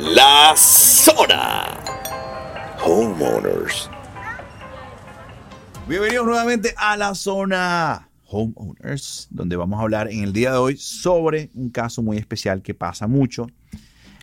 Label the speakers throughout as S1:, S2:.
S1: La Zona. Homeowners.
S2: Bienvenidos nuevamente a la zona Homeowners, donde vamos a hablar en el día de hoy sobre un caso muy especial que pasa mucho.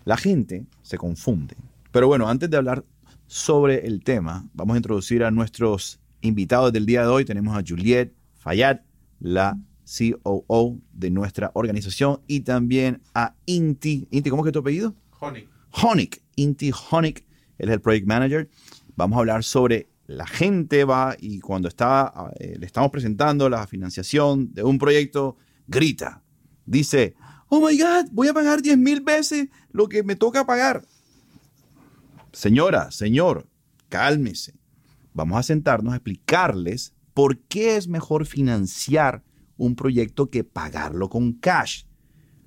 S2: La gente se confunde. Pero bueno, antes de hablar sobre el tema, vamos a introducir a nuestros invitados del día de hoy. Tenemos a Juliette Fayad, la COO de nuestra organización, y también a Inti. Inti, ¿cómo es que es tu apellido?
S3: Honey.
S2: Honig, Inti Honig, él es el project manager. Vamos a hablar sobre la gente va y cuando está, eh, le estamos presentando la financiación de un proyecto, grita. Dice, oh my God, voy a pagar 10 mil veces lo que me toca pagar. Señora, señor, cálmese. Vamos a sentarnos a explicarles por qué es mejor financiar un proyecto que pagarlo con cash.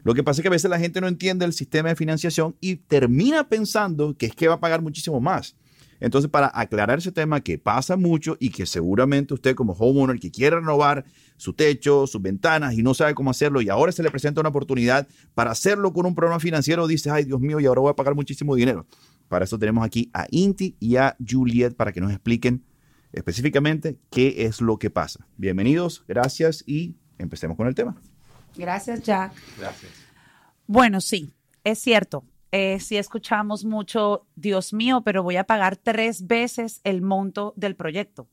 S2: Lo que pasa es que a veces la gente no entiende el sistema de financiación y termina pensando que es que va a pagar muchísimo más. Entonces, para aclarar ese tema que pasa mucho y que seguramente usted como homeowner que quiere renovar su techo, sus ventanas y no sabe cómo hacerlo y ahora se le presenta una oportunidad para hacerlo con un programa financiero, dice, ay Dios mío, y ahora voy a pagar muchísimo dinero. Para eso tenemos aquí a Inti y a Juliet para que nos expliquen específicamente qué es lo que pasa. Bienvenidos, gracias y empecemos con el tema.
S4: Gracias, Jack.
S3: Gracias.
S4: Bueno, sí, es cierto. Eh, sí escuchamos mucho, Dios mío, pero voy a pagar tres veces el monto del proyecto.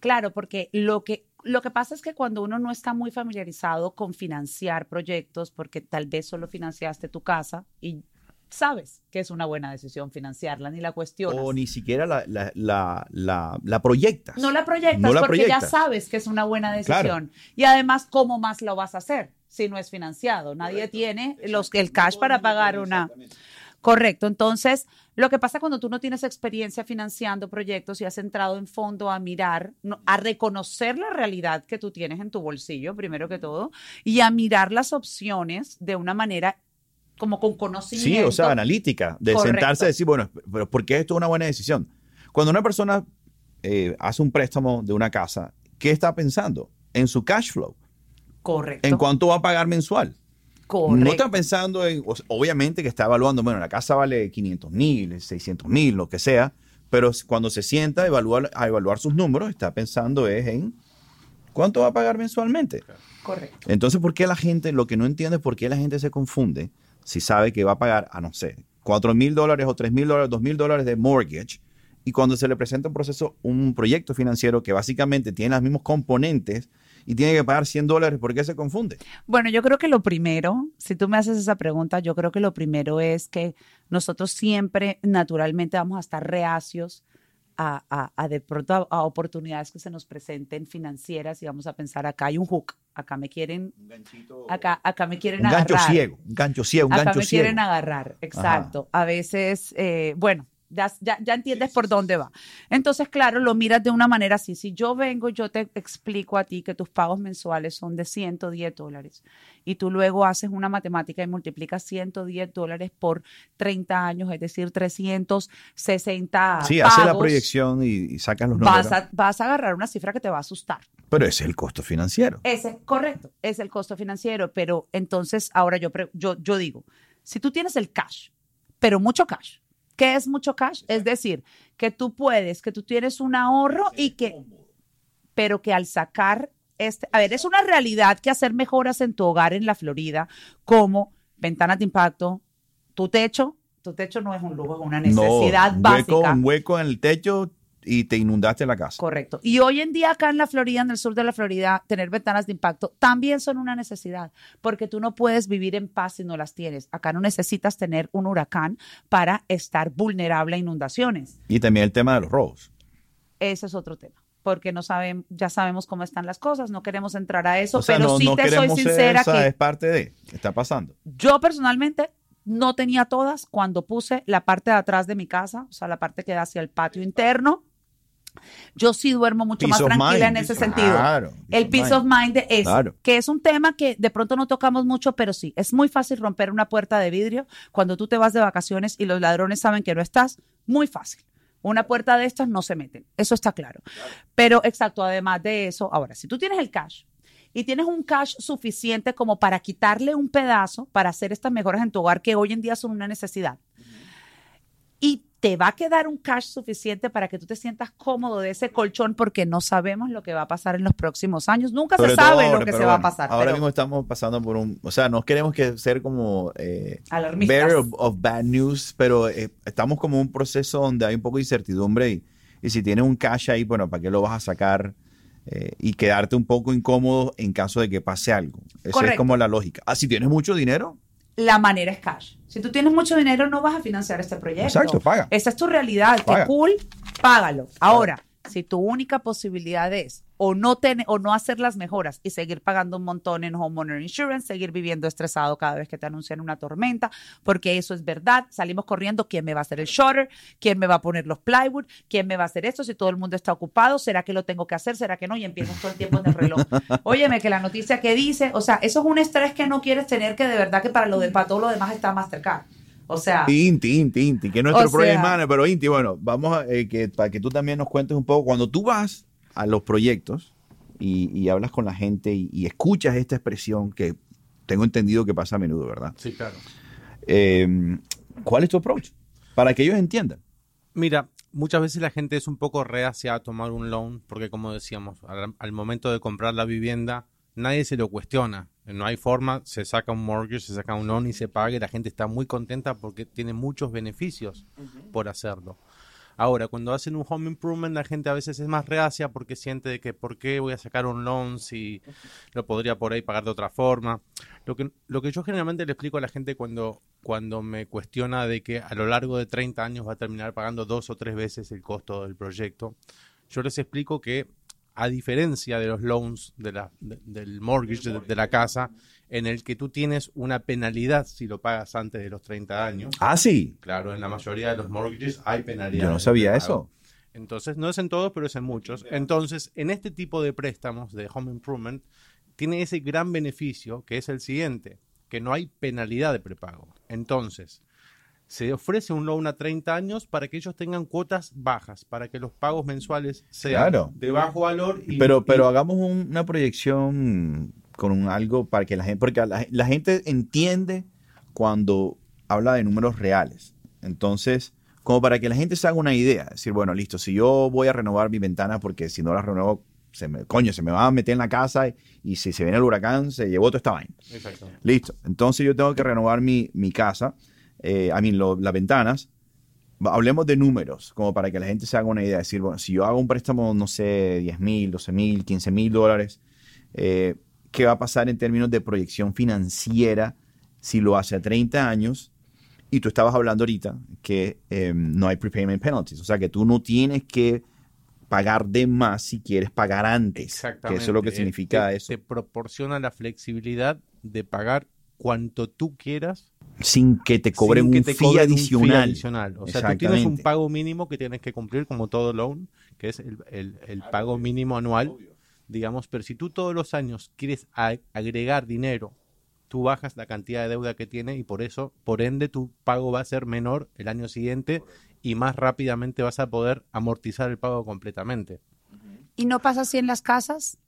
S4: Claro, porque lo que, lo que pasa es que cuando uno no está muy familiarizado con financiar proyectos, porque tal vez solo financiaste tu casa y sabes que es una buena decisión financiarla, ni la cuestionas.
S2: O ni siquiera la, la, la, la, la proyectas.
S4: No la proyectas
S2: No la
S4: porque
S2: proyectas.
S4: ya sabes que es una buena decisión.
S2: Claro.
S4: Y además, ¿cómo más lo vas a hacer si no es financiado? Nadie tiene los, el cash para pagar una... Correcto. Entonces, lo que pasa cuando tú no tienes experiencia financiando proyectos y has entrado en fondo a mirar, a reconocer la realidad que tú tienes en tu bolsillo, primero que todo, y a mirar las opciones de una manera como con conocimiento.
S2: Sí, o sea, analítica, de
S4: Correcto.
S2: sentarse a decir, bueno, pero ¿por qué esto es una buena decisión? Cuando una persona eh, hace un préstamo de una casa, ¿qué está pensando? En su cash flow,
S4: Correcto.
S2: en cuánto va a pagar mensual.
S4: Correcto.
S2: No está pensando en, obviamente que está evaluando, bueno, la casa vale 500 mil, 600 mil, lo que sea, pero cuando se sienta a evaluar, a evaluar sus números, está pensando es en cuánto va a pagar mensualmente.
S4: Correcto.
S2: Entonces, ¿por qué la gente, lo que no entiende es por qué la gente se confunde si sabe que va a pagar, a no sé, 4 mil dólares o 3 mil dólares, 2 mil dólares de mortgage y cuando se le presenta un proceso, un proyecto financiero que básicamente tiene los mismos componentes y tiene que pagar 100 dólares, ¿por qué se confunde?
S4: Bueno, yo creo que lo primero, si tú me haces esa pregunta, yo creo que lo primero es que nosotros siempre naturalmente vamos a estar reacios a, a- a de pronto a, a oportunidades que se nos presenten financieras y vamos a pensar, acá hay un hook, acá me quieren, acá, acá me quieren
S2: Un gancho ciego, un gancho ciego, un
S4: acá
S2: gancho
S4: me
S2: ciego.
S4: quieren agarrar, exacto. A veces, eh, bueno, ya, ya, ya entiendes por dónde va. Entonces, claro, lo miras de una manera así. Si yo vengo, yo te explico a ti que tus pagos mensuales son de 110 dólares y tú luego haces una matemática y multiplicas 110 dólares por 30 años, es decir, 360
S2: Sí, hace la proyección y, y sacas los números.
S4: Vas a, vas a agarrar una cifra que te va a asustar.
S2: Pero ese es el costo financiero.
S4: Ese, correcto, es el costo financiero, pero entonces ahora yo, yo, yo digo, si tú tienes el cash, pero mucho cash, ¿qué es mucho cash? Es decir, que tú puedes, que tú tienes un ahorro y que, pero que al sacar este, a ver, es una realidad que hacer mejoras en tu hogar en la Florida, como ventanas de impacto, tu techo, tu techo no es un lujo, es una necesidad
S2: no, un
S4: básica.
S2: Un hueco en el techo y te inundaste la casa.
S4: Correcto. Y hoy en día acá en la Florida, en el sur de la Florida, tener ventanas de impacto también son una necesidad, porque tú no puedes vivir en paz si no las tienes. Acá no necesitas tener un huracán para estar vulnerable a inundaciones.
S2: Y también el tema de los robos.
S4: Ese es otro tema, porque no saben, ya sabemos cómo están las cosas, no queremos entrar a eso,
S2: o sea,
S4: pero
S2: no,
S4: sí
S2: no
S4: te soy sincera
S2: esa,
S4: que
S2: es parte de, está pasando.
S4: yo personalmente no tenía todas cuando puse la parte de atrás de mi casa, o sea, la parte que da hacia el patio interno. Yo sí duermo mucho más
S2: Peace
S4: tranquila
S2: mind.
S4: en ese
S2: Claro,
S4: sentido.
S2: peace
S4: El
S2: of
S4: peace
S2: mind.
S4: of mind
S2: Claro.
S4: que es un tema que de pronto no tocamos mucho, pero sí, es muy fácil romper una puerta de vidrio cuando tú te vas de vacaciones y los ladrones saben que no estás, muy fácil. Una puerta de estas no se meten, eso está claro. Pero exacto, además de eso, ahora, si tú tienes el cash y tienes un cash suficiente como para quitarle un pedazo para hacer estas mejoras en tu hogar que hoy en día son una necesidad. y te va a quedar un cash suficiente para que tú te sientas cómodo de ese colchón porque no sabemos lo que va a pasar en los próximos años. Nunca
S2: Sobre
S4: se sabe
S2: ahora,
S4: lo que se va a pasar.
S2: Ahora
S4: pero
S2: mismo estamos pasando por un, o sea, no queremos que ser como eh,
S4: Alarmistas.
S2: bearer of, of bad news, pero eh, estamos como en un proceso donde hay un poco de incertidumbre y, y si tienes un cash ahí, bueno, ¿para qué lo vas a sacar? Eh, y quedarte un poco incómodo en caso de que pase algo. Esa es como la lógica. Ah, si tienes mucho dinero,
S4: la manera es cash. Si tú tienes mucho dinero, no vas a financiar este proyecto.
S2: Exacto, paga.
S4: Esa es tu realidad.
S2: Paga.
S4: Qué cool, págalo. Ahora, si tu única posibilidad es o no, ten- o no hacer las mejoras y seguir pagando un montón en homeowner insurance, seguir viviendo estresado cada vez que te anuncian una tormenta, porque eso es verdad. Salimos corriendo, ¿quién me va a hacer el shutter? ¿Quién me va a poner los plywood? ¿Quién me va a hacer esto? Si todo el mundo está ocupado, ¿será que lo tengo que hacer? ¿Será que no? Y empiezas todo el tiempo en el reloj. Óyeme, que la noticia que dice, o sea, eso es un estrés que no quieres tener, que de verdad que para lo de para todo lo demás está Mastercard. O sea,
S2: Inti, Inti, Inti, que es nuestro
S4: O
S2: project
S4: sea-
S2: manager, pero Inti, bueno, vamos a, eh, que, para que tú también nos cuentes un poco, cuando tú vas a los proyectos y, y hablas con la gente y, y escuchas esta expresión que tengo entendido que pasa a menudo, ¿verdad?
S3: Sí, claro.
S2: Eh, ¿Cuál es tu approach? Para que ellos entiendan.
S3: Mira, muchas veces la gente es un poco reacia a tomar un loan porque, como decíamos, al, al momento de comprar la vivienda, nadie se lo cuestiona. No hay forma, se saca un mortgage, se saca un loan y se paga y la gente está muy contenta porque tiene muchos beneficios por hacerlo. Ahora, cuando hacen un home improvement, la gente a veces es más reacia porque siente de que por qué voy a sacar un loan si lo podría por ahí pagar de otra forma. Lo que, lo que yo generalmente le explico a la gente cuando, cuando me cuestiona de que a lo largo de 30 años va a terminar pagando dos o tres veces el costo del proyecto, yo les explico que a diferencia de los loans de la, de- del mortgage de, de la casa, en el que tú tienes una penalidad si lo pagas antes de los 30 años.
S2: Ah, sí.
S3: Claro, en la mayoría de los mortgages hay penalidades.
S2: Yo no sabía eso.
S3: Entonces, no es en todos, pero es en muchos. Entonces, en este tipo de préstamos de home improvement, tiene ese gran beneficio que es el siguiente, que no hay penalidad de prepago. Entonces, se ofrece un loan a 30 años para que ellos tengan cuotas bajas, para que los pagos mensuales sean
S2: Claro.
S3: de bajo valor. Y,
S2: Pero, pero
S3: y-
S2: hagamos un- una proyección con un algo para que la gente, porque la, la gente entiende cuando habla de números reales. Entonces, como para que la gente se haga una idea, decir, bueno, listo, si yo voy a renovar mi ventana porque si no la renuevo, se me, coño, se me va a meter en la casa y, y si se viene el huracán, se llevó toda esta vaina.
S3: Exacto.
S2: Listo. Entonces yo tengo que renovar mi, mi casa, eh, I mean, lo- las ventanas. Hablemos de números, como para que la gente se haga una idea. Decir, bueno, si yo hago un préstamo, no sé, 10 mil, 12 mil, 15 mil dólares, eh, ¿qué va a pasar en términos de proyección financiera si lo hace a 30 años? Y tú estabas hablando ahorita que eh, no hay prepayment penalties, o sea que tú no tienes que pagar de más si quieres pagar antes.
S3: Exactamente.
S2: Que eso es lo que
S3: Eh,
S2: significa
S3: te-
S2: eso.
S3: Te proporciona la flexibilidad de pagar cuanto tú quieras
S2: sin que te cobren
S3: sin que
S2: un
S3: te
S2: fee
S3: cobren un
S2: adicional.
S3: adicional. O sea, tú tienes un pago mínimo que tienes que cumplir como todo loan, que es el, el- el pago mínimo anual, digamos, pero si tú todos los años quieres agregar dinero, tú bajas la cantidad de deuda que tiene y por eso, por ende, tu pago va a ser menor el año siguiente y más rápidamente vas a poder amortizar el pago completamente.
S4: ¿y no pasa así en las casas?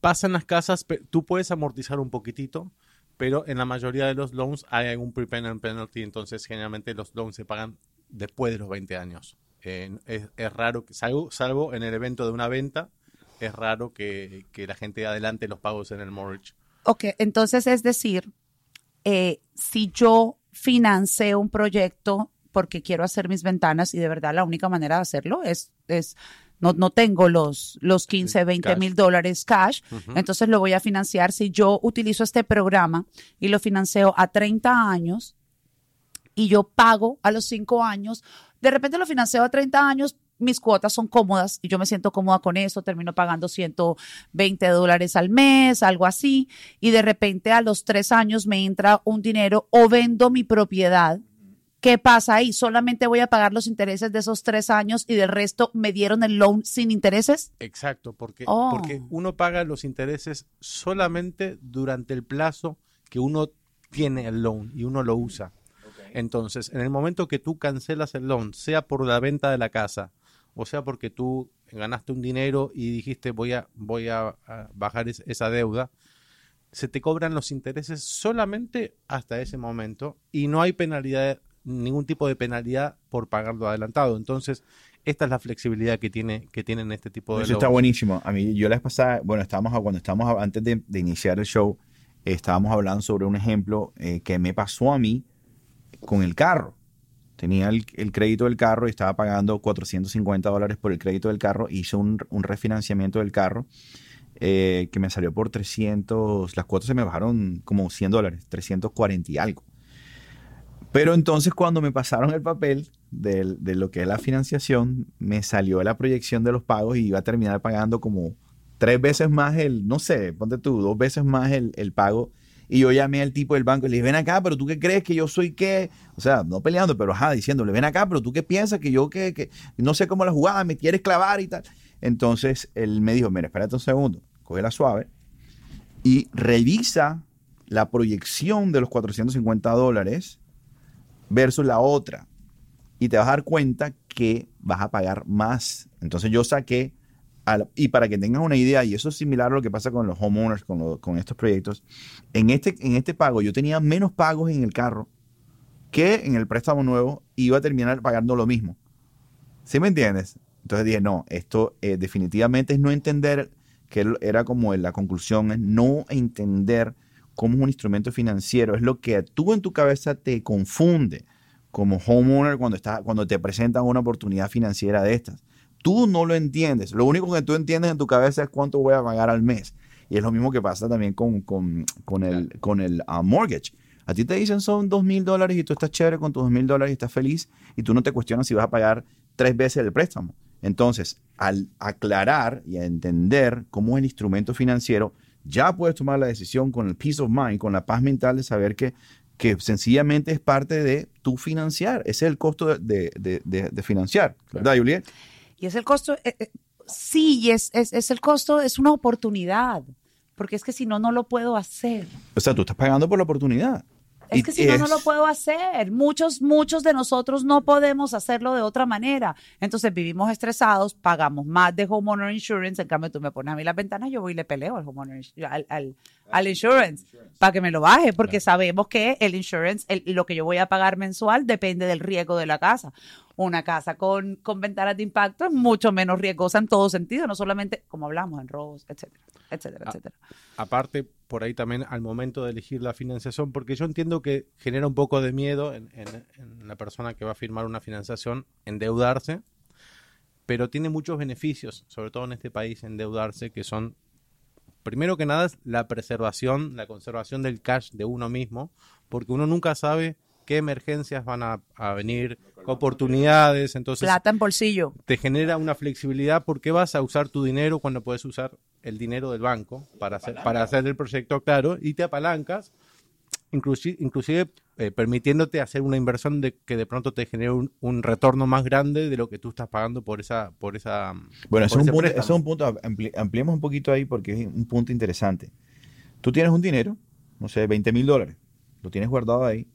S3: Pasan las casas, tú puedes amortizar un poquitito, pero en la mayoría de los loans hay algún prepayment penalty, entonces generalmente los loans se pagan después de los 20 años. Es, raro, salvo, salvo en el evento de una venta, es raro que, que la gente adelante los pagos en el mortgage.
S4: Ok, entonces es decir, eh, si yo financé un proyecto porque quiero hacer mis ventanas y de verdad la única manera de hacerlo es, es no, no tengo los, los 15, 20
S3: Cash.
S4: mil dólares cash, entonces lo voy a financiar. Si yo utilizo este programa y lo financio a 30 años y yo pago a los 5 años, de repente lo financio a 30 años, mis cuotas son cómodas y yo me siento cómoda con eso, termino pagando 120 dólares al mes, algo así, y de repente a los 3 años me entra un dinero o vendo mi propiedad. ¿Qué pasa ahí? ¿Solamente voy a pagar los intereses de esos tres años y del resto me dieron el loan sin intereses?
S3: Exacto, porque,
S4: Oh.
S3: porque uno paga los intereses solamente durante el plazo que uno tiene el loan y uno lo usa. Entonces, en el momento que tú cancelas el loan, sea por la venta de la casa, o sea porque tú ganaste un dinero y dijiste voy a, voy a, a bajar es- esa deuda, se te cobran los intereses solamente hasta ese momento y no hay penalidad ningún tipo de penalidad por pagarlo adelantado. Entonces, esta es la flexibilidad que tiene que tienen este tipo de
S2: Eso está buenísimo. A mí, yo la vez pasada, bueno, estábamos, a- cuando estábamos, antes de, de iniciar el show, eh, estábamos hablando sobre un ejemplo eh, que me pasó a mí con el carro. Tenía el, el crédito del carro y estaba pagando 450 dólares por el crédito del carro. Hice un, un refinanciamiento del carro eh, que me salió por 300, las cuotas se me bajaron como 100 dólares, 340 y algo. Pero entonces cuando me pasaron el papel de, lo que es la financiación, me salió la proyección de los pagos y iba a terminar pagando como tres veces más el, no sé, ponte tú, dos veces más el, el pago. Y yo llamé al tipo del banco y le dije, ven acá, pero tú qué crees que yo soy qué? O sea, no peleando, pero ajá, diciéndole, ven acá, pero tú qué piensas que yo que, que no sé cómo la jugada, me quieres clavar y tal. Entonces él me dijo, mira, espérate un segundo, coge la suave y revisa la proyección de los 450 dólares versus la otra. Y te vas a dar cuenta que vas a pagar más. Entonces yo saqué, y para que tengas una idea, y eso es similar a lo que pasa con los homeowners, con, con estos proyectos, en este, en este pago yo tenía menos pagos en el carro que en el préstamo nuevo iba a terminar pagando lo mismo. ¿Sí me entiendes? Entonces dije, no, esto eh, definitivamente es no entender, que era como la conclusión, es no entender cómo es un instrumento financiero, es lo que tú en tu cabeza te confunde como homeowner cuando, está, cuando te presentan una oportunidad financiera de estas. Tú no lo entiendes. Lo único que tú entiendes en tu cabeza es cuánto voy a pagar al mes. Y es lo mismo que pasa también con, con, con el, con el ah, mortgage. A ti te dicen son dos mil dólares y tú estás chévere con tus dos mil dólares y estás feliz y tú no te cuestionas si vas a pagar tres veces el préstamo. Entonces, al aclarar y a entender cómo es el instrumento financiero, ya puedes tomar la decisión con el peace of mind, con la paz mental de saber que, que sencillamente es parte de tu financiar. Ese es el costo de, de- de- de- financiar. ¿Verdad, Juliet?
S4: Y es el costo, eh, eh, sí, y es, es, es el costo, es una oportunidad, porque es que si no, no lo puedo hacer.
S2: O sea, tú estás pagando por la oportunidad.
S4: Es que si no, no lo puedo hacer. Muchos, muchos de nosotros no podemos hacerlo de otra manera. Entonces vivimos estresados, pagamos más de homeowner insurance. En cambio, tú me pones a mí las ventanas, yo voy y le peleo al homeowner, al, al, al insurance para que me lo baje, porque sabemos que el insurance, el- lo que yo voy a pagar mensual, depende del riesgo de la casa. Una casa con, con ventanas de impacto es mucho menos riesgosa en todo sentido, no solamente como hablamos en robos, etcétera, etcétera, etcétera.
S3: aparte por ahí también al momento de elegir la financiación, porque yo entiendo que genera un poco de miedo en, en- en la persona que va a firmar una financiación endeudarse, pero tiene muchos beneficios, sobre todo en este país, endeudarse, que son, primero que nada, es la preservación, la conservación del cash de uno mismo, porque uno nunca sabe qué emergencias van a, a venir, qué oportunidades, entonces
S4: Plata en bolsillo.
S3: te genera una flexibilidad porque vas a usar tu dinero cuando puedes usar el dinero del banco para hacer, para hacer el proyecto claro y te apalancas, inclusive, inclusive eh, permitiéndote hacer una inversión de que de pronto te genere un, un retorno más grande de lo que tú estás pagando por esa por esa
S2: Bueno,
S3: por
S2: eso es, un
S3: ese
S2: punto,
S3: préstamo.
S2: eso es un punto, ampli- ampliemos un poquito ahí porque es un punto interesante. Tú tienes un dinero, no sé, 20 mil dólares, lo tienes guardado ahí.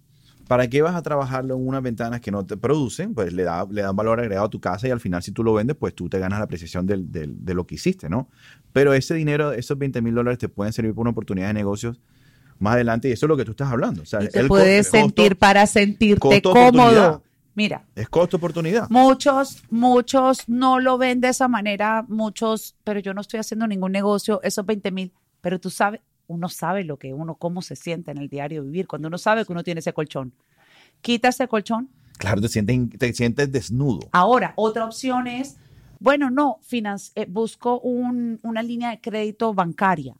S2: ¿Para qué vas a trabajarlo en unas ventanas que no te producen? Pues le, da, le dan valor agregado a tu casa y al final si tú lo vendes, pues tú te ganas la apreciación del- del- de lo que hiciste, ¿no? Pero ese dinero, esos 20 mil dólares te pueden servir para una oportunidad de negocios más adelante y eso es lo que tú estás hablando. O sea,
S4: Y te
S2: el
S4: puedes
S2: costo-
S4: sentir para sentirte
S2: costo oportunidad.
S4: cómodo. Mira,
S2: Es costo-oportunidad.
S4: muchos, muchos no lo ven de esa manera, muchos, pero yo no estoy haciendo ningún negocio, esos 20 mil, pero tú sabes, uno sabe lo que uno, cómo se siente en el diario vivir, cuando uno sabe que uno tiene ese colchón. Quita ese colchón.
S2: Claro, te sientes, te sientes desnudo.
S4: Ahora, otra opción es, bueno, no, eh, busco un- una línea de crédito bancaria,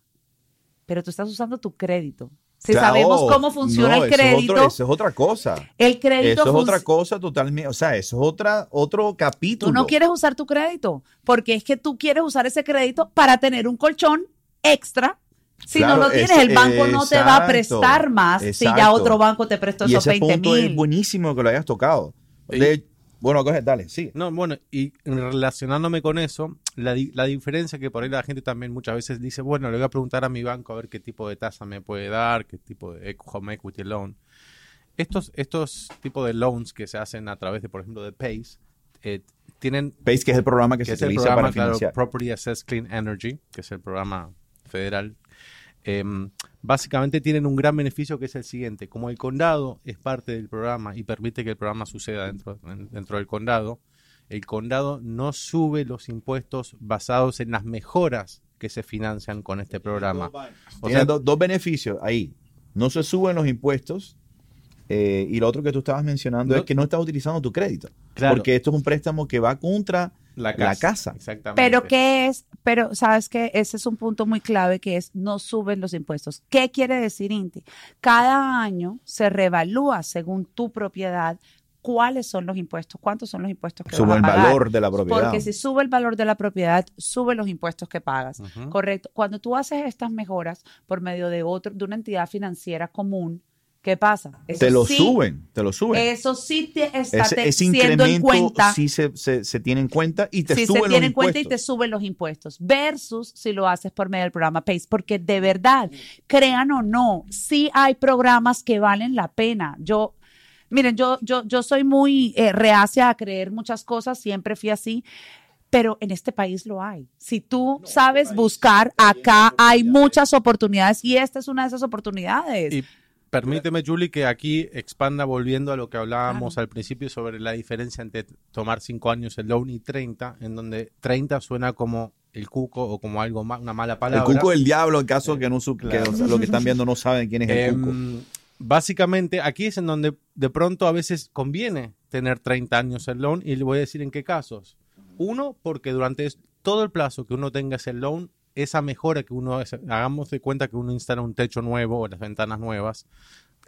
S4: pero tú estás usando tu crédito. Si
S2: Claro,
S4: sabemos cómo funciona
S2: no,
S4: el
S2: eso es
S4: crédito,
S2: otro- Eso es otra cosa.
S4: el crédito
S2: Eso es otra cosa totalmente, o sea, eso es otra, otro capítulo.
S4: Tú no quieres usar tu crédito, porque es que tú quieres usar ese crédito para tener un colchón extra. Si
S2: Claro,
S4: no lo tienes,
S2: es-
S4: el banco no te va a prestar más si ya otro banco te prestó
S2: Y
S4: esos
S2: ese
S4: 20
S2: punto es
S4: mil.
S2: buenísimo que lo hayas tocado. De- bueno, coge, dale, sí.
S3: No, bueno, y relacionándome con eso, la, di- la diferencia que por ahí la gente también muchas veces dice, bueno, le voy a preguntar a mi banco a ver qué tipo de tasa me puede dar, qué tipo de home equity loan. Estos, estos tipos de loans que se hacen a través de, por ejemplo, de PACE, eh, tienen
S2: PACE, que es el programa que,
S3: que
S2: se utiliza para
S3: claro,
S2: financiar.
S3: Property Assess Clean Energy, que es el programa federal. Em, básicamente tienen un gran beneficio que es el siguiente. Como el condado es parte del programa y permite que el programa suceda dentro, en- dentro del condado, el condado no sube los impuestos basados en las mejoras que se financian con este programa. O sea,
S2: do- dos beneficios ahí. No se suben los impuestos. eh, y lo otro que tú estabas mencionando
S3: No-
S2: es que no estás utilizando tu crédito.
S3: Claro.
S2: Porque esto es un préstamo que va contra
S3: la
S2: la casa.
S3: Exactamente.
S4: Pero ¿qué es? Pero sabes que ese es un punto muy clave que es no suben los impuestos. ¿Qué quiere decir Inti? Cada año se revalúa según tu propiedad cuáles son los impuestos, cuántos son los impuestos que
S2: sube
S4: vas a
S2: el valor de la propiedad.
S4: Porque si sube el valor de la propiedad, sube los impuestos que pagas. Correcto. Cuando tú haces estas mejoras por medio de otro, de una entidad financiera común, ¿qué pasa? Eso
S2: te lo
S4: sí-
S2: suben, te lo suben.
S4: Eso sí te está
S2: ese,
S4: te-
S2: ese
S4: siendo en cuenta.
S2: sí se, se- se tiene en cuenta y te
S4: si
S2: suben
S4: se tiene
S2: los
S4: en cuenta y te
S2: impuestos.
S4: suben los impuestos, versus si lo haces por medio del programa PACE, porque de verdad, crean o no, sí hay programas que valen la pena. Yo, miren, yo, yo, yo soy muy eh, reacia a creer muchas cosas, siempre fui así. Pero en este país lo hay. Si tú sabes buscar, acá hay muchas oportunidades y esta es una de esas oportunidades.
S3: Y permíteme, Julie, que aquí expanda volviendo a lo que hablábamos al principio sobre la diferencia entre tomar 5 años el loan y 30, en donde 30 suena como el cuco o como algo ma- una mala
S2: El
S3: palabra.
S2: cuco del diablo, en caso que no su- que,
S3: Claro.
S2: o sea, lo que están viendo no saben quién es el cuco.
S3: Em, básicamente, aquí es en donde de pronto a veces conviene tener 30 años el loan y le voy a decir en qué casos. Uno, porque durante todo el plazo que uno tenga ese loan, esa mejora que uno, hagamos de cuenta que uno instala un techo nuevo o las ventanas nuevas,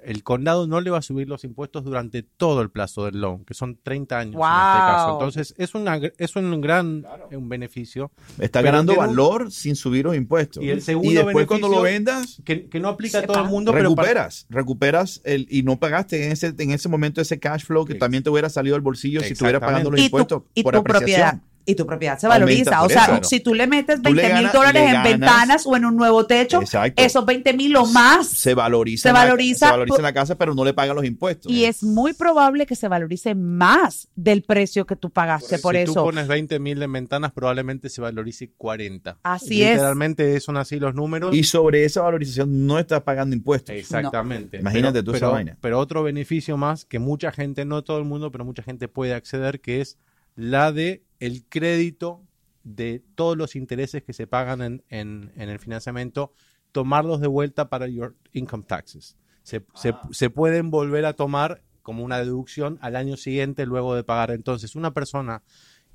S3: el condado no le va a subir los impuestos durante todo el plazo del loan, que son 30 años en este caso. Entonces, es, una, es un gran un beneficio
S2: Está ganando
S3: un-
S2: valor sin subir los impuestos.
S3: Y el segundo
S2: después cuando lo
S3: beneficio-
S2: vendas,
S3: que, que no aplica a todo el mundo, pero para-
S2: recuperas, recuperas el, y no pagaste en ese, en ese momento ese cash flow que también te hubiera salido del bolsillo si estuvieras pagando los
S4: y
S2: impuestos
S4: tu, y
S2: por
S4: tu
S2: apreciación.
S4: Y tu propiedad se valoriza. O sea,
S2: eso.
S4: si tú le metes
S2: Tú le
S4: 20 mil dólares en
S2: ganas-
S4: ventanas o en un nuevo techo,
S2: Exacto.
S4: esos 20 mil o más.
S2: Se valoriza,
S4: Se
S2: en la-
S4: valoriza
S2: se valoriza en la casa, pero no le pagan los impuestos.
S4: y es muy probable que se valorice más del precio que tú pagaste por
S3: si tú
S4: eso.
S3: pones 20 mil en ventanas, probablemente se valorice 40.
S4: Así es.
S3: Literalmente son así los números.
S2: Y sobre esa valorización no estás pagando impuestos.
S3: Exactamente.
S2: Imagínate
S3: Pero-
S2: tú esa vaina.
S3: Pero otro beneficio más que mucha gente, no todo el mundo, pero mucha gente puede acceder, que es la de el crédito de todos los intereses que se pagan en, en- en el financiamiento, tomarlos de vuelta para your income taxes. Se, se-
S2: Ah.
S3: se pueden volver a tomar como una deducción al año siguiente luego de pagar. Entonces, una persona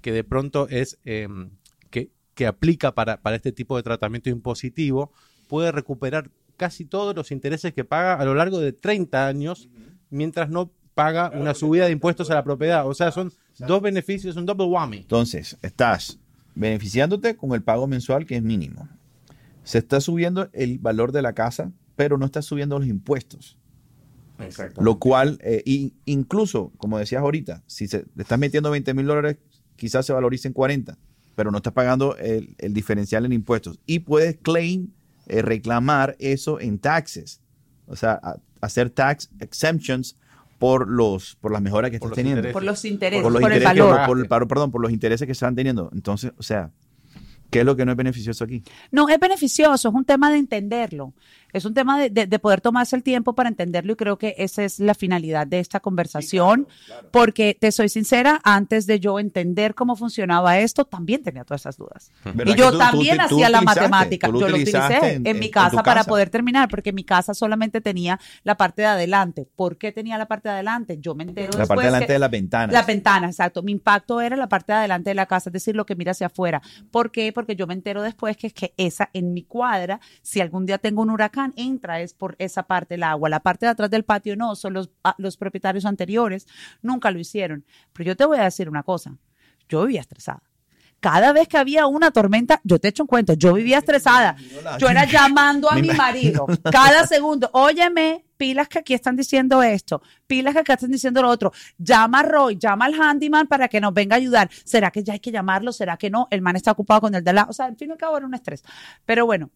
S3: que de pronto es em, que, que aplica para, para este tipo de tratamiento impositivo puede recuperar casi todos los intereses que paga a lo largo de 30 años mientras no paga una subida de impuestos a la propiedad. O sea, son dos beneficios, un double whammy.
S2: Entonces, estás beneficiándote con el pago mensual que es mínimo. Se está subiendo el valor de la casa, pero no está subiendo los impuestos.
S3: Exacto.
S2: Lo cual, eh, y incluso, como decías ahorita, si se, le estás metiendo 20 mil dólares, quizás se valorice en 40, pero no estás pagando el, el diferencial en impuestos. Y puedes claim, eh, reclamar eso en taxes. O sea, a- hacer tax exemptions por, los, por las mejoras que
S3: Por
S2: estás teniendo.
S3: intereses.
S4: por los intereses,
S2: Por
S4: el
S2: intereses que-
S4: valor.
S2: por- por- perdón, por los intereses que están teniendo. Entonces, o sea, ¿qué es lo que no es beneficioso aquí?
S4: No, es beneficioso, es un tema de entenderlo. Es un tema de, de- de poder tomarse el tiempo para entenderlo y creo que esa es la finalidad de esta conversación. Porque te soy sincera, antes de yo entender cómo funcionaba esto, también tenía todas esas dudas.
S2: ¿Verdad
S4: Y yo
S2: tú-
S4: también
S2: uti- tú
S4: hacía la matemática.
S2: Lo
S4: yo lo utilicé
S2: en-
S4: mi casa para
S2: casa.
S4: poder terminar, porque mi casa solamente tenía la parte de adelante. ¿Por qué tenía la parte de adelante? Yo me entero
S2: La parte
S4: después
S2: delante
S4: que-
S2: de las ventanas.
S4: la ventana, exacto. Mi impacto era la parte de adelante de la casa, es decir, lo que mira hacia afuera. ¿Por qué? Porque yo me entero después que es que esa en mi cuadra, si algún día tengo un huracán, entra es por esa parte el agua. La parte de atrás del patio no, son los, ah, los propietarios anteriores, nunca lo hicieron. Pero yo te voy a decir una cosa, yo vivía estresada. Cada vez que había una tormenta, yo te echo un cuento, yo vivía estresada. Yo era llamando a mi marido cada segundo, óyeme, pilas que aquí están diciendo esto, pilas que acá están diciendo lo otro. Llama a Roy, llama al handyman para que nos venga a ayudar. ¿Será que ya hay que llamarlo? ¿Será que no? El man está ocupado con el de la... O sea, al fin y al cabo era un estrés. Pero bueno,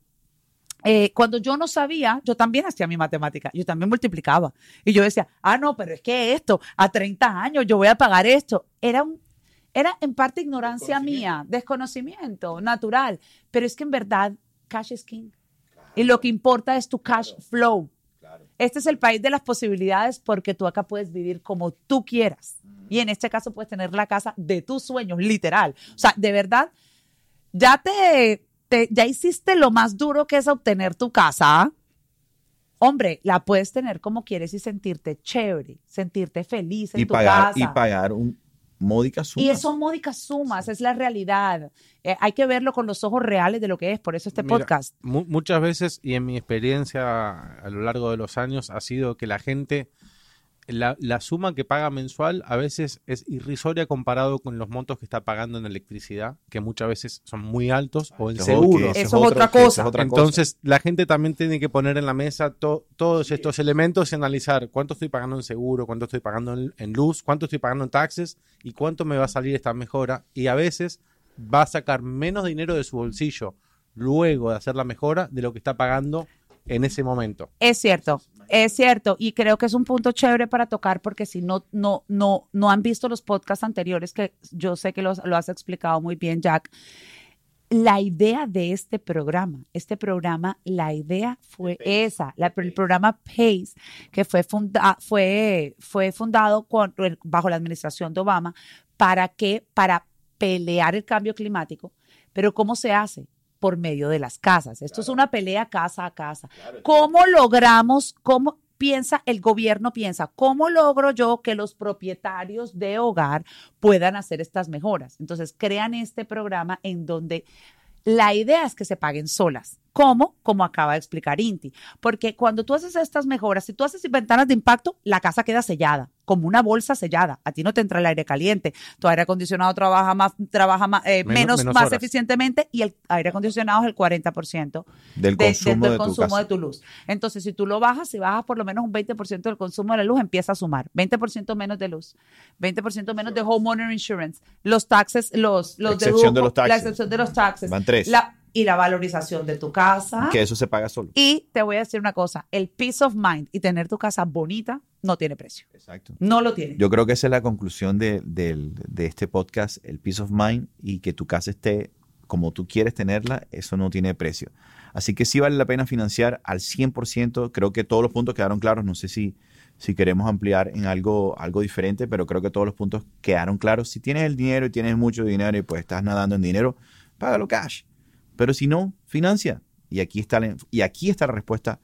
S4: eh, cuando yo no sabía, yo también hacía mi matemática, yo también multiplicaba. Y yo decía, ah, no, pero es que esto, a 30 años yo voy a pagar esto. Era un, era en parte ignorancia mía, desconocimiento natural, pero es que en verdad, cash is king. Y lo que importa es tu cash flow. Este es el país de las posibilidades porque tú acá puedes vivir como tú quieras. Y en este caso puedes tener la casa de tus sueños, literal. O sea, de verdad, ya te, te- ya hiciste lo más duro que es obtener tu casa. Hombre, la puedes tener como quieres y sentirte chévere, sentirte feliz en
S2: Y
S4: tu
S2: pagar,
S4: casa.
S2: y pagar un módica suma.
S4: Y son módicas sumas, es la realidad. Eh, hay que verlo con los ojos reales de lo que es, por eso este
S3: Mira,
S4: podcast.
S3: mu- muchas veces, y en mi experiencia a lo largo de los años, ha sido que la gente, la, la suma que paga mensual a veces es irrisoria comparado con los montos que está pagando en electricidad, que muchas veces son muy altos, o en
S2: Eso es otro-
S3: seguros.
S2: Eso
S4: es otra
S2: eso
S4: cosa.
S2: es otra cosa.
S3: Entonces, la gente también tiene que poner en la mesa to- todos estos elementos y analizar cuánto estoy pagando en seguro, cuánto estoy pagando en, en luz, cuánto estoy pagando en taxes y cuánto me va a salir esta mejora. Y a veces va a sacar menos dinero de su bolsillo luego de hacer la mejora de lo que está pagando en ese momento.
S4: Es cierto, es cierto. Y creo que es un punto chévere para tocar porque si no, no, no, no han visto los podcasts anteriores, que yo sé que los- lo has explicado muy bien, Jack. La idea de este programa, este programa, la idea fue esa, la- el programa PACE, que fue, funda- fue, fue fundado con- bajo la administración de Obama, ¿para qué? Para pelear el cambio climático. Pero ¿cómo se hace? Por medio de las casas. Esto es una pelea casa a casa. ¿Cómo logramos, cómo piensa el gobierno, piensa, cómo logro yo que los propietarios de hogar puedan hacer estas mejoras? Entonces, crean este programa en donde la idea es que se paguen solas. ¿Cómo? Como acaba de explicar Inti. Porque cuando tú haces estas mejoras, si tú haces ventanas de impacto, la casa queda sellada, como una bolsa sellada. A ti no te entra el aire caliente. Tu aire acondicionado trabaja más, trabaja más, eh,
S3: Menos-
S4: menos,
S3: menos
S4: más
S3: horas.
S4: eficientemente y el aire acondicionado es el 40%
S2: del
S4: de- de-
S2: consumo
S4: del
S2: de, tu
S4: consumo
S2: casa.
S4: de tu luz. Entonces, si tú lo bajas, si bajas por lo menos un 20% del consumo de la luz, empieza a sumar. 20% menos de luz, 20% menos de homeowner insurance, los taxes, los, los
S2: Excepción de los taxes.
S4: La excepción de los taxes.
S2: Van tres.
S4: La- y la valorización de tu casa.
S2: Que eso se paga solo.
S4: Y te voy a decir una cosa, el peace of mind y tener tu casa bonita no tiene precio.
S2: Exacto.
S4: No lo tiene.
S2: Yo creo que esa es la conclusión de, del- de este podcast, el peace of mind y que tu casa esté como tú quieres tenerla, eso no tiene precio. Así que sí vale la pena financiar al 100%. Creo que todos los puntos quedaron claros. No sé si, si queremos ampliar en algo, algo diferente, pero creo que todos los puntos quedaron claros. Si tienes el dinero y tienes mucho dinero y pues estás nadando en dinero, págalo cash. Pero si no, financia. Y aquí está la, y aquí está la respuesta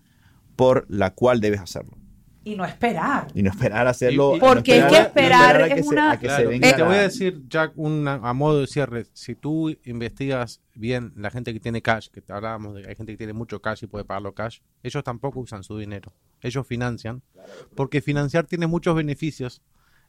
S2: por la cual debes hacerlo.
S4: Y no esperar.
S2: Y no esperar hacerlo.
S3: Y- y-
S2: no
S4: Porque hay que
S2: no
S4: esperar
S2: que se-
S4: una-
S2: a que se
S3: Claro,
S2: venga
S3: y te voy a decir, Jack, una- a modo de cierre, si tú investigas bien la gente que tiene cash, que te hablábamos de que hay gente que tiene mucho cash y puede pagarlo cash, ellos tampoco usan su dinero, ellos financian, porque financiar tiene muchos beneficios,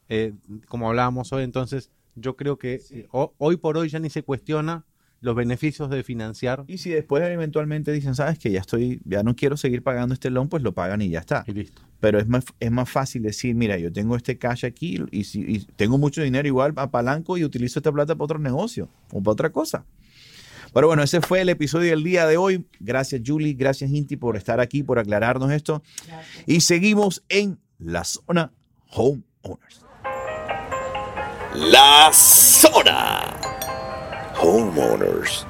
S3: eh, como hablábamos hoy, entonces yo creo que eh, ho- hoy por hoy ya ni se cuestiona los beneficios de financiar
S2: Y si después eventualmente dicen, sabes que ya estoy, ya no quiero seguir pagando este loan, pues lo pagan y ya está.
S3: y listo.
S2: Pero es más, es más fácil decir, mira, yo tengo este cash aquí y, si, y tengo mucho dinero igual, apalanco y utilizo esta plata para otro negocio o para otra cosa. Pero bueno, ese fue el episodio del día de hoy. Gracias Julie, gracias Inti por estar aquí, por aclararnos esto. Y seguimos en la zona Homeowners.
S1: La zona. Homeowners.